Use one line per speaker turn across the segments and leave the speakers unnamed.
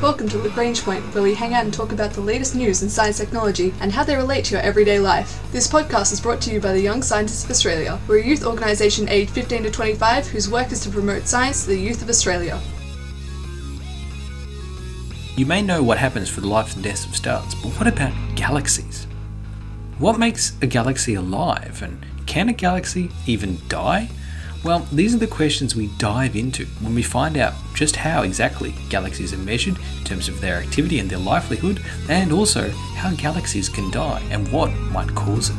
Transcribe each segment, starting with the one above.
Welcome to Lagrange Point, where we hang out and talk about the latest news in science technology and how they relate to your everyday life. This podcast is brought to you by the Young Scientists of Australia. We're a youth organisation aged 15 to 25 whose work is to promote science to the youth of Australia.
You may know what happens for the life and death of stars, but what about galaxies? What makes a galaxy alive, and can a galaxy even die? Well, these are the questions we dive into when we find out just how exactly galaxies are measured in terms of their activity and their livelihood, and also how galaxies can die and what might cause it.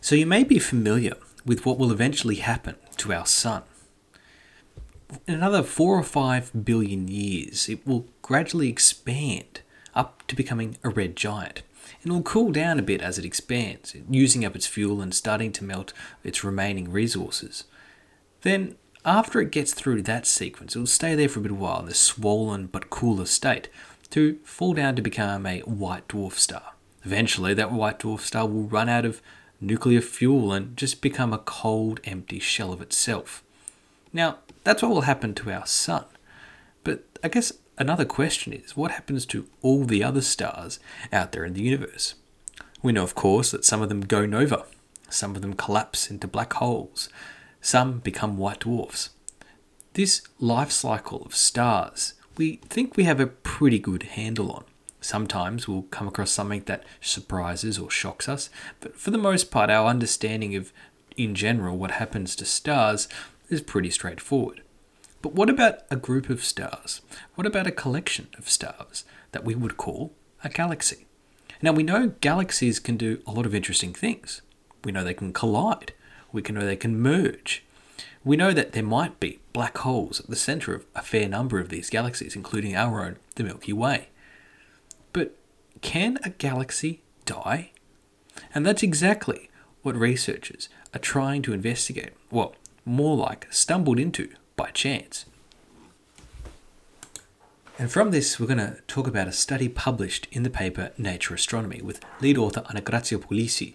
So, you may be familiar with what will eventually happen to our Sun. In another four or five billion years, it will gradually expand up to becoming a red giant it will cool down a bit as it expands, using up its fuel and starting to melt its remaining resources. Then, after it gets through that sequence, it will stay there for a bit of while in this swollen but cooler state to fall down to become a white dwarf star. Eventually, that white dwarf star will run out of nuclear fuel and just become a cold, empty shell of itself. Now, that's what will happen to our sun. But I guess another question is what happens to all the other stars out there in the universe? We know, of course, that some of them go nova, some of them collapse into black holes, some become white dwarfs. This life cycle of stars, we think we have a pretty good handle on. Sometimes we'll come across something that surprises or shocks us, but for the most part, our understanding of, in general, what happens to stars is pretty straightforward. But what about a group of stars? What about a collection of stars that we would call a galaxy? Now we know galaxies can do a lot of interesting things. We know they can collide. We can know they can merge. We know that there might be black holes at the center of a fair number of these galaxies, including our own, the Milky Way. But can a galaxy die? And that's exactly what researchers are trying to investigate. Well, more like stumbled into by chance. And from this, we're going to talk about a study published in the paper Nature Astronomy with lead author Anna Grazia Puglisi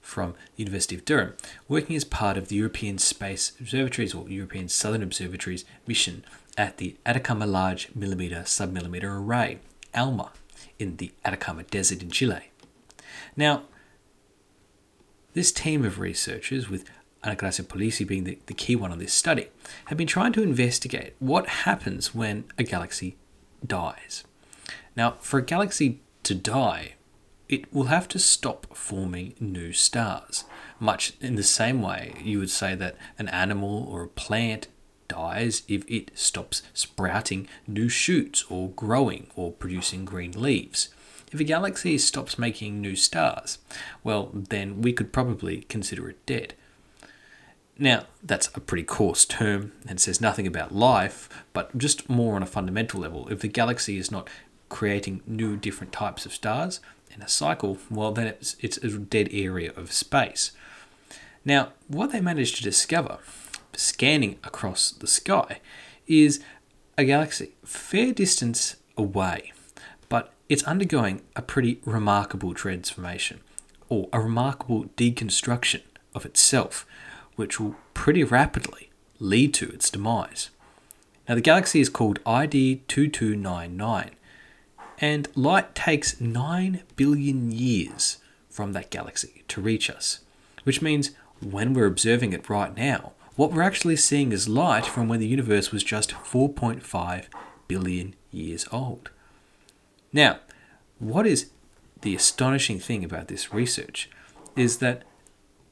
from the University of Durham, working as part of the European Space Observatories or European Southern Observatories mission at the Atacama Large Millimeter Submillimeter Array, ALMA, in the Atacama Desert in Chile. Now, this team of researchers with Anna Grazia Puglisi being the, the key one on this study, have been trying to investigate what happens when a galaxy dies. Now, for a galaxy to die, it will have to stop forming new stars, much in the same way you would say that an animal or a plant dies if it stops sprouting new shoots or growing or producing green leaves. If a galaxy stops making new stars, well, then we could probably consider it dead. Now, that's a pretty coarse term and says nothing about life, but just more on a fundamental level. If the galaxy is not creating new, different types of stars in a cycle, well, then it's, it's a dead area of space. Now, what they managed to discover, scanning across the sky, is a galaxy fair distance away, but it's undergoing a pretty remarkable transformation or a remarkable deconstruction of itself which will pretty rapidly lead to its demise. Now, the galaxy is called ID 2299, and light takes 9 billion years from that galaxy to reach us, which means when we're observing it right now, what we're actually seeing is light from when the universe was just 4.5 billion years old. Now, what is the astonishing thing about this research is that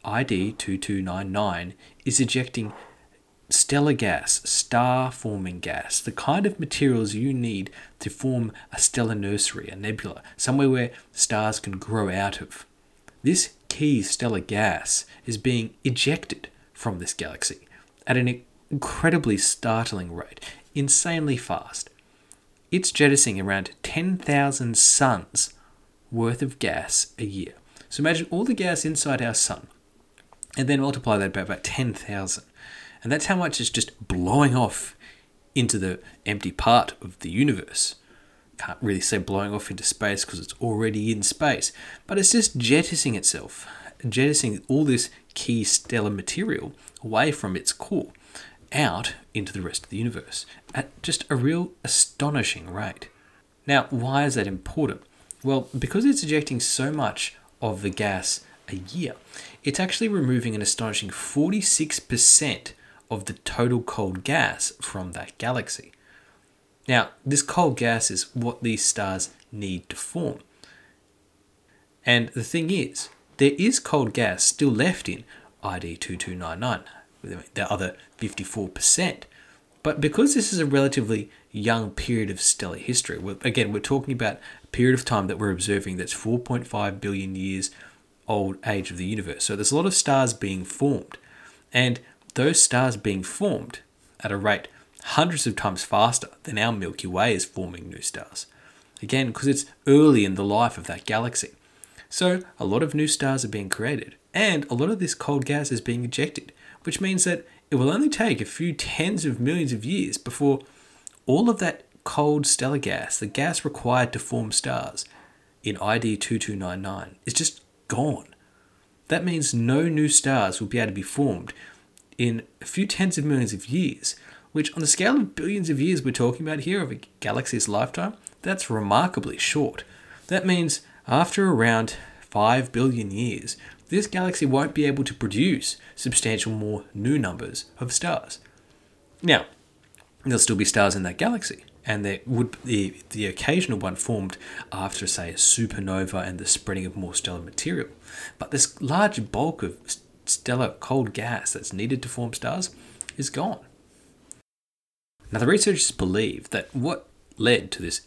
ID 2299 is ejecting stellar gas, star forming gas, the kind of materials you need to form a stellar nursery, a nebula, somewhere where stars can grow out of. This key stellar gas is being ejected from this galaxy at an incredibly startling rate, insanely fast. It's jettisoning around 10,000 suns worth of gas a year. So imagine all the gas inside our sun and then multiply that by about 10,000. And that's how much is just blowing off into the empty part of the universe. Can't really say blowing off into space because it's already in space, but it's just jettisoning itself, jettisoning all this key stellar material away from its core out into the rest of the universe at just a real astonishing rate. Now, why is that important? Well, because it's ejecting so much of the gas a year, it's actually removing an astonishing 46% of the total cold gas from that galaxy. Now, this cold gas is what these stars need to form. And the thing is, there is cold gas still left in ID 2299, the other 54%. But because this is a relatively young period of stellar history, again, we're talking about a period of time that we're observing that's 4.5 billion years old age of the universe. So there's a lot of stars being formed. And those stars being formed at a rate hundreds of times faster than our Milky Way is forming new stars. Again, because it's early in the life of that galaxy. So a lot of new stars are being created, and a lot of this cold gas is being ejected, which means that it will only take a few tens of millions of years before all of that cold stellar gas, the gas required to form stars in ID 2299, is just gone. That means no new stars will be able to be formed in a few tens of millions of years, which, on the scale of billions of years we're talking about here of a galaxy's lifetime, that's remarkably short. That means after around 5 billion years, this galaxy won't be able to produce substantial more new numbers of stars. Now, there'll still be stars in that galaxy, and there would be the occasional one formed after, say, a supernova and the spreading of more stellar material. But this large bulk of stellar cold gas that's needed to form stars is gone. Now, the researchers believe that what led to this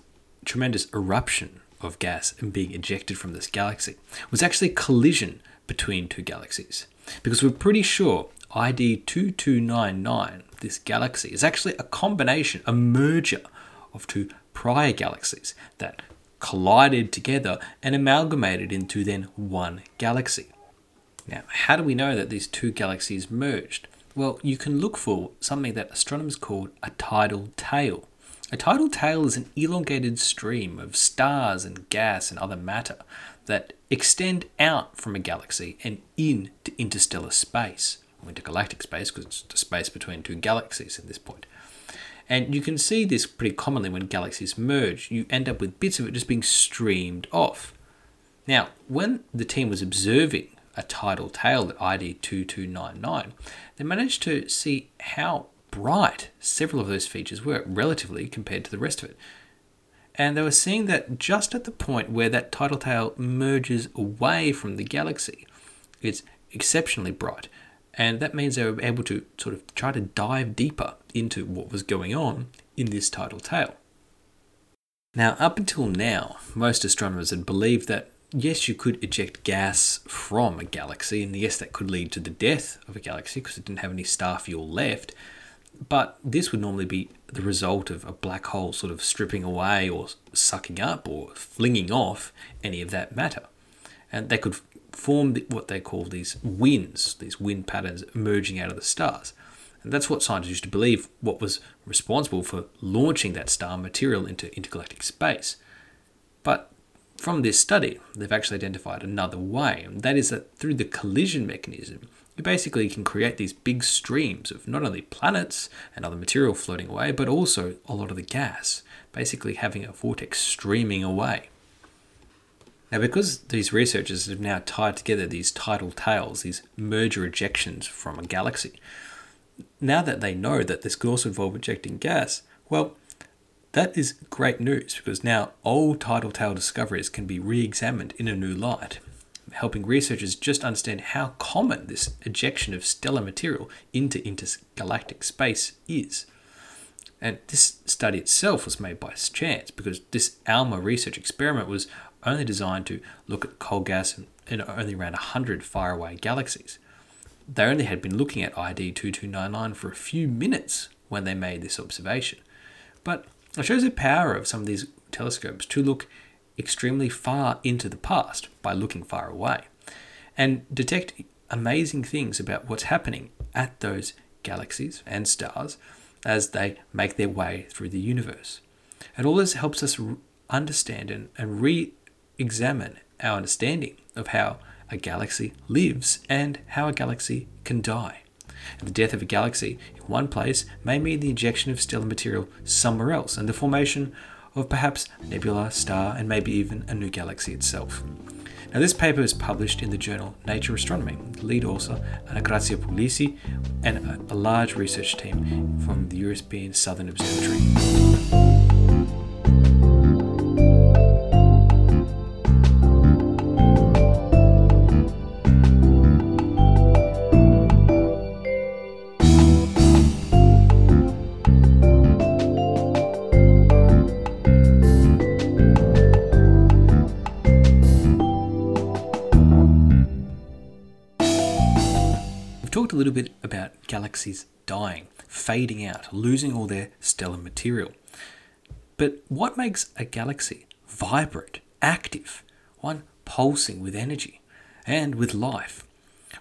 tremendous eruption of gas and being ejected from this galaxy was actually a collision between two galaxies. Because we're pretty sure ID 2299, this galaxy, is actually a combination, a merger of two prior galaxies that collided together and amalgamated into then one galaxy. Now, how do we know that these two galaxies merged? Well, you can look for something that astronomers call a tidal tail. A tidal tail is an elongated stream of stars and gas and other matter that extend out from a galaxy and into interstellar space, or intergalactic space, because it's the space between two galaxies at this point. And you can see this pretty commonly when galaxies merge. You end up with bits of it just being streamed off. Now, when the team was observing a tidal tail at ID 2299, they managed to see how bright several of those features were relatively compared to the rest of it. And they were seeing that just at the point where that tidal tail merges away from the galaxy, it's exceptionally bright. And that means they were able to sort of try to dive deeper into what was going on in this tidal tail. Now, up until now, most astronomers had believed that yes, you could eject gas from a galaxy, and yes, that could lead to the death of a galaxy because it didn't have any star fuel left. But this would normally be the result of a black hole sort of stripping away or sucking up or flinging off any of that matter. And they could form what they call these winds, these wind patterns emerging out of the stars. And that's what scientists used to believe what was responsible for launching that star material into intergalactic space. But from this study, they've actually identified another way, and that is that through the collision mechanism, you basically can create these big streams of not only planets and other material floating away, but also a lot of the gas, basically having a vortex streaming away. Now, because these researchers have now tied together these tidal tails, these merger ejections from a galaxy, now that they know that this could also involve ejecting gas, well, that is great news because now old tidal tail discoveries can be re examined in a new light helping researchers just understand how common this ejection of stellar material into intergalactic space is. And this study itself was made by chance because this ALMA research experiment was only designed to look at coal gas in, only around 100 faraway galaxies. They only had been looking at ID 2299 for a few minutes when they made this observation. But it shows the power of some of these telescopes to look extremely far into the past by looking far away and detect amazing things about what's happening at those galaxies and stars as they make their way through the universe. And all this helps us understand and, and re examine our understanding of how a galaxy lives and how a galaxy can die. And the death of a galaxy in one place may mean the injection of stellar material somewhere else and the formation of perhaps nebula, star, and maybe even a new galaxy itself. Now, this paper is published in the journal Nature Astronomy. The lead author, Anna Grazia Puglisi, and a large research team from the European Southern Observatory. Talked a little bit about galaxies dying, fading out, losing all their stellar material. But what makes a galaxy vibrant, active, one pulsing with energy and with life?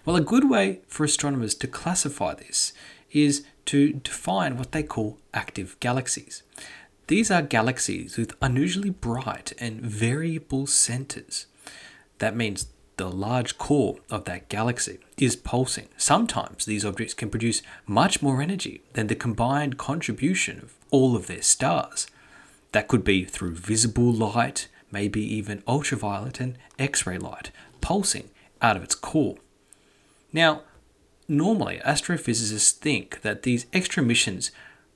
Well, a good way for astronomers to classify this is to define what they call active galaxies. These are galaxies with unusually bright and variable centers. That means the large core of that galaxy is pulsing. Sometimes these objects can produce much more energy than the combined contribution of all of their stars. That could be through visible light, maybe even ultraviolet and X ray light, pulsing out of its core. Now, normally astrophysicists think that these extra emissions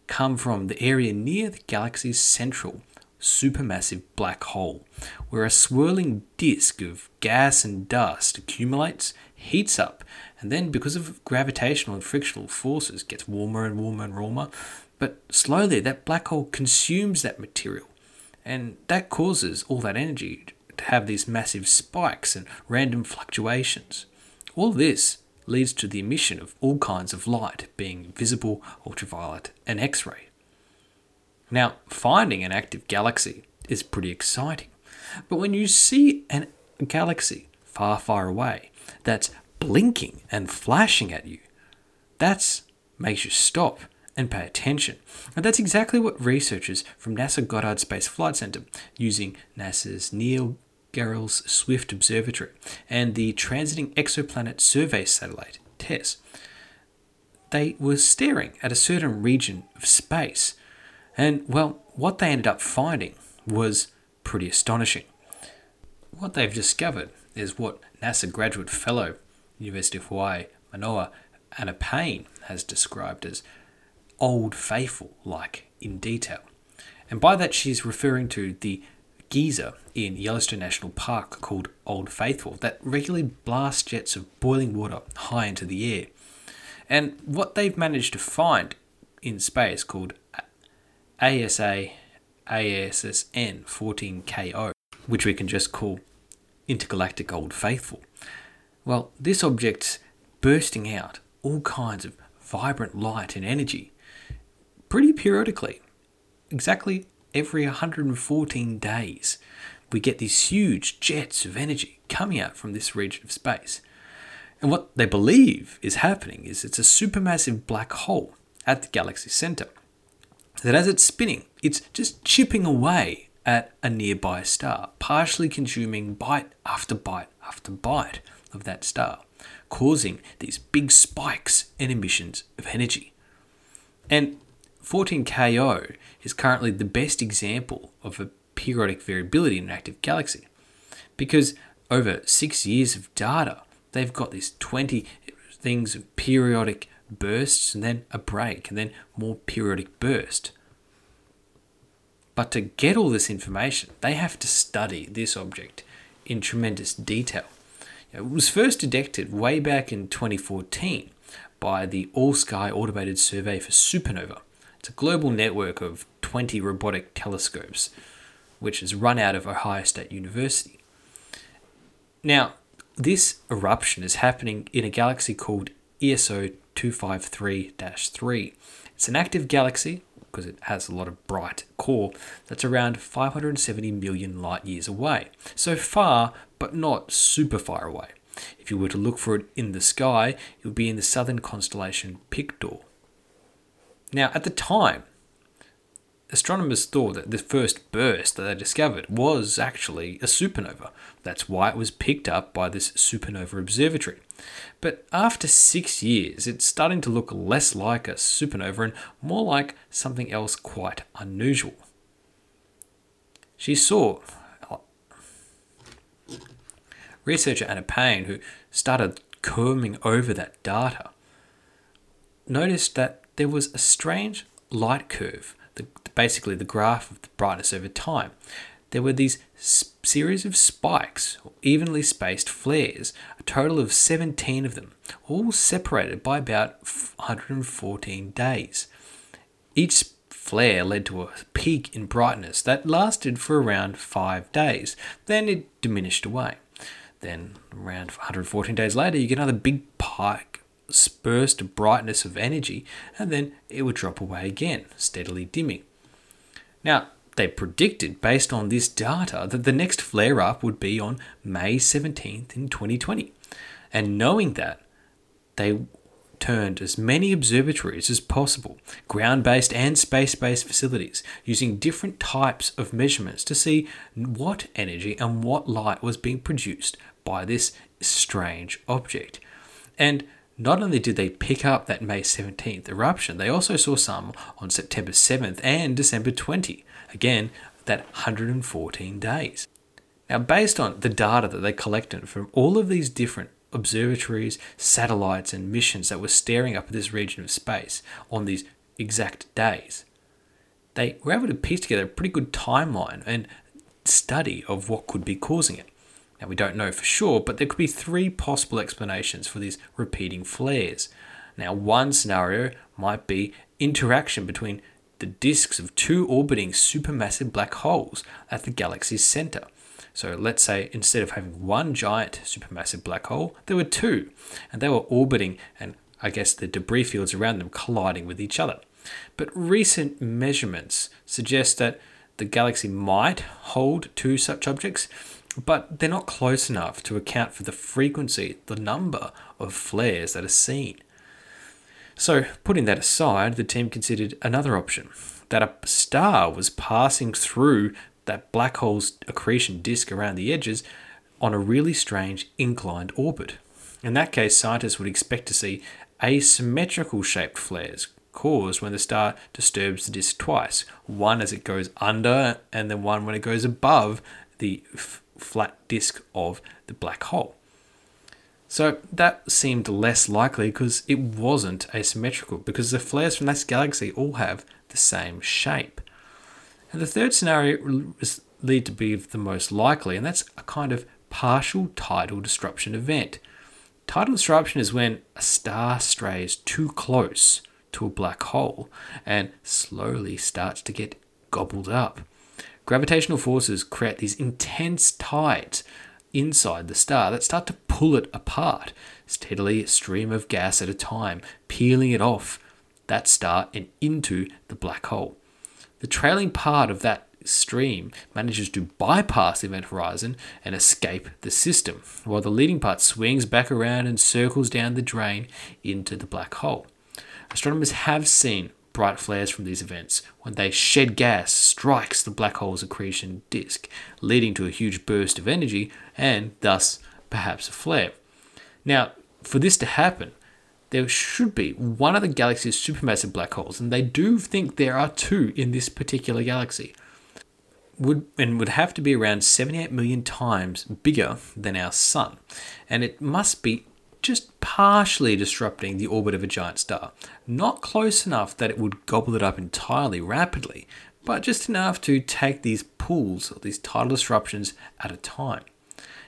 come from the area near the galaxy's central supermassive black hole, where a swirling disk of gas and dust accumulates, heats up, and then, because of gravitational and frictional forces, gets warmer and warmer and warmer. But slowly, that black hole consumes that material, and that causes all that energy to have these massive spikes and random fluctuations. All this leads to the emission of all kinds of light, being visible, ultraviolet, and X ray. Now, finding an active galaxy is pretty exciting. But when you see a galaxy far, far away that's blinking and flashing at you, that makes you stop and pay attention. And that's exactly what researchers from NASA Goddard Space Flight Center, using NASA's Neil Gehrels Swift Observatory and the Transiting Exoplanet Survey Satellite, TESS, they were staring at a certain region of space and well, what they ended up finding was pretty astonishing. What they've discovered is what NASA graduate fellow, University of Hawaii, Manoa Anna Payne, has described as old faithful like in detail. And by that, she's referring to the geyser in Yellowstone National Park called Old Faithful that regularly blasts jets of boiling water high into the air. And what they've managed to find in space called ASA ASSN 14KO, which we can just call Intergalactic Old Faithful. Well, this object's bursting out all kinds of vibrant light and energy pretty periodically. Exactly every 114 days, we get these huge jets of energy coming out from this region of space. And what they believe is happening is it's a supermassive black hole at the galaxy's center that as it's spinning, it's just chipping away at a nearby star, partially consuming bite after bite after bite of that star, causing these big spikes and emissions of energy. And 14KO is currently the best example of a periodic variability in an active galaxy because over six years of data, they've got this 20 things of periodic bursts and then a break and then more periodic burst. But to get all this information, they have to study this object in tremendous detail. It was first detected way back in 2014 by the All Sky Automated Survey for Supernova. It's a global network of 20 robotic telescopes, which is run out of Ohio State University. Now, this eruption is happening in a galaxy called ESO 253 3. It's an active galaxy because it has a lot of bright core that's around 570 million light years away. So far, but not super far away. If you were to look for it in the sky, it would be in the southern constellation Pictor. Now, at the time astronomers thought that the first burst that they discovered was actually a supernova. That's why it was picked up by this supernova observatory. But after six years, it's starting to look less like a supernova and more like something else quite unusual. She saw uh, researcher Anna Payne, who started combing over that data, noticed that there was a strange light curve, basically the graph of the brightness over time. There were these series of spikes, evenly spaced flares, a total of 17 of them, all separated by about 114 days. Each flare led to a peak in brightness that lasted for around five days. Then it diminished away. Then, around 114 days later, you get another big pike, burst of brightness of energy, and then it would drop away again, steadily dimming. Now, they predicted, based on this data, that the next flare up would be on May 17th in 2020. And knowing that, they turned as many observatories as possible, ground based and space based facilities, using different types of measurements to see what energy and what light was being produced by this strange object. And not only did they pick up that May 17th eruption, they also saw some on September 7th and December 20. Again, that 114 days. Now, based on the data that they collected from all of these different observatories, satellites, and missions that were staring up at this region of space on these exact days, they were able to piece together a pretty good timeline and study of what could be causing it. Now, we don't know for sure, but there could be three possible explanations for these repeating flares. Now, one scenario might be interaction between the disks of two orbiting supermassive black holes at the galaxy's center. So let's say instead of having one giant supermassive black hole, there were two, and they were orbiting and I guess the debris fields around them colliding with each other. But recent measurements suggest that the galaxy might hold two such objects, but they're not close enough to account for the frequency, the number of flares that are seen. So, putting that aside, the team considered another option that a star was passing through that black hole's accretion disk around the edges on a really strange inclined orbit. In that case, scientists would expect to see asymmetrical shaped flares caused when the star disturbs the disk twice one as it goes under, and then one when it goes above the flat disk of the black hole. So that seemed less likely because it wasn't asymmetrical, because the flares from this galaxy all have the same shape. And the third scenario is lead to be the most likely, and that's a kind of partial tidal disruption event. Tidal disruption is when a star strays too close to a black hole and slowly starts to get gobbled up. Gravitational forces create these intense tides inside the star that start to pull it apart, steadily a stream of gas at a time, peeling it off that star and into the black hole. The trailing part of that stream manages to bypass the event horizon and escape the system, while the leading part swings back around and circles down the drain into the black hole. Astronomers have seen bright flares from these events when they shed gas strikes the black hole's accretion disk, leading to a huge burst of energy and thus perhaps a flare. Now, for this to happen, there should be one of the galaxy's supermassive black holes, and they do think there are two in this particular galaxy. Would and would have to be around 78 million times bigger than our sun, and it must be just partially disrupting the orbit of a giant star. Not close enough that it would gobble it up entirely rapidly, but just enough to take these pulls or these tidal disruptions at a time.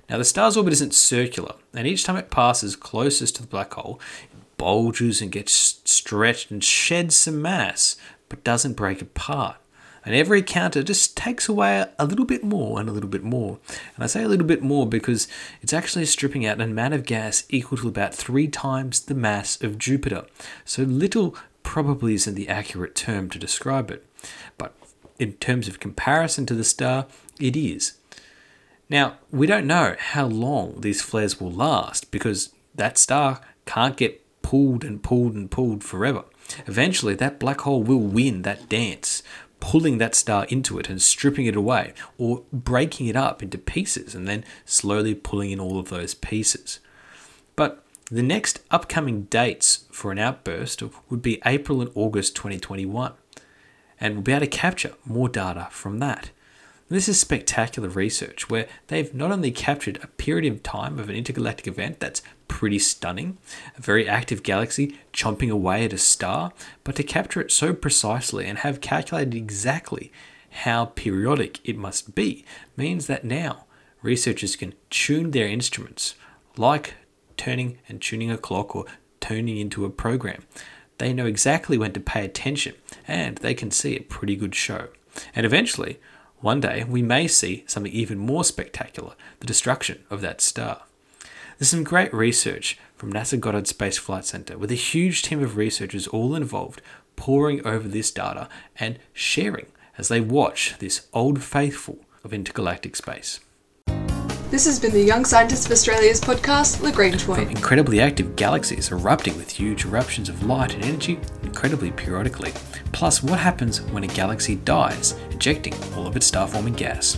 Now, the star's orbit isn't circular, and each time it passes closest to the black hole, it bulges and gets stretched and sheds some mass, but doesn't break apart. And every counter just takes away a little bit more and a little bit more. And I say a little bit more because it's actually stripping out an amount of gas equal to about three times the mass of Jupiter. So little probably isn't the accurate term to describe it. But in terms of comparison to the star, it is. Now, we don't know how long these flares will last because that star can't get pulled and pulled and pulled forever. Eventually, that black hole will win that dance, pulling that star into it and stripping it away, or breaking it up into pieces and then slowly pulling in all of those pieces. But the next upcoming dates for an outburst would be April and August 2021, and we'll be able to capture more data from that. This is spectacular research where they've not only captured a period of time of an intergalactic event that's pretty stunning, a very active galaxy chomping away at a star, but to capture it so precisely and have calculated exactly how periodic it must be means that now researchers can tune their instruments like turning and tuning a clock or tuning into a program. They know exactly when to pay attention and they can see a pretty good show. And eventually, one day, we may see something even more spectacular the destruction of that star. There's some great research from NASA Goddard Space Flight Center with a huge team of researchers all involved poring over this data and sharing as they watch this old faithful of intergalactic space.
This has been the Young Scientists of Australia's podcast, Lagrange Point.
From incredibly active galaxies erupting with huge eruptions of light and energy incredibly periodically, plus what happens when a galaxy dies, ejecting all of its star forming gas.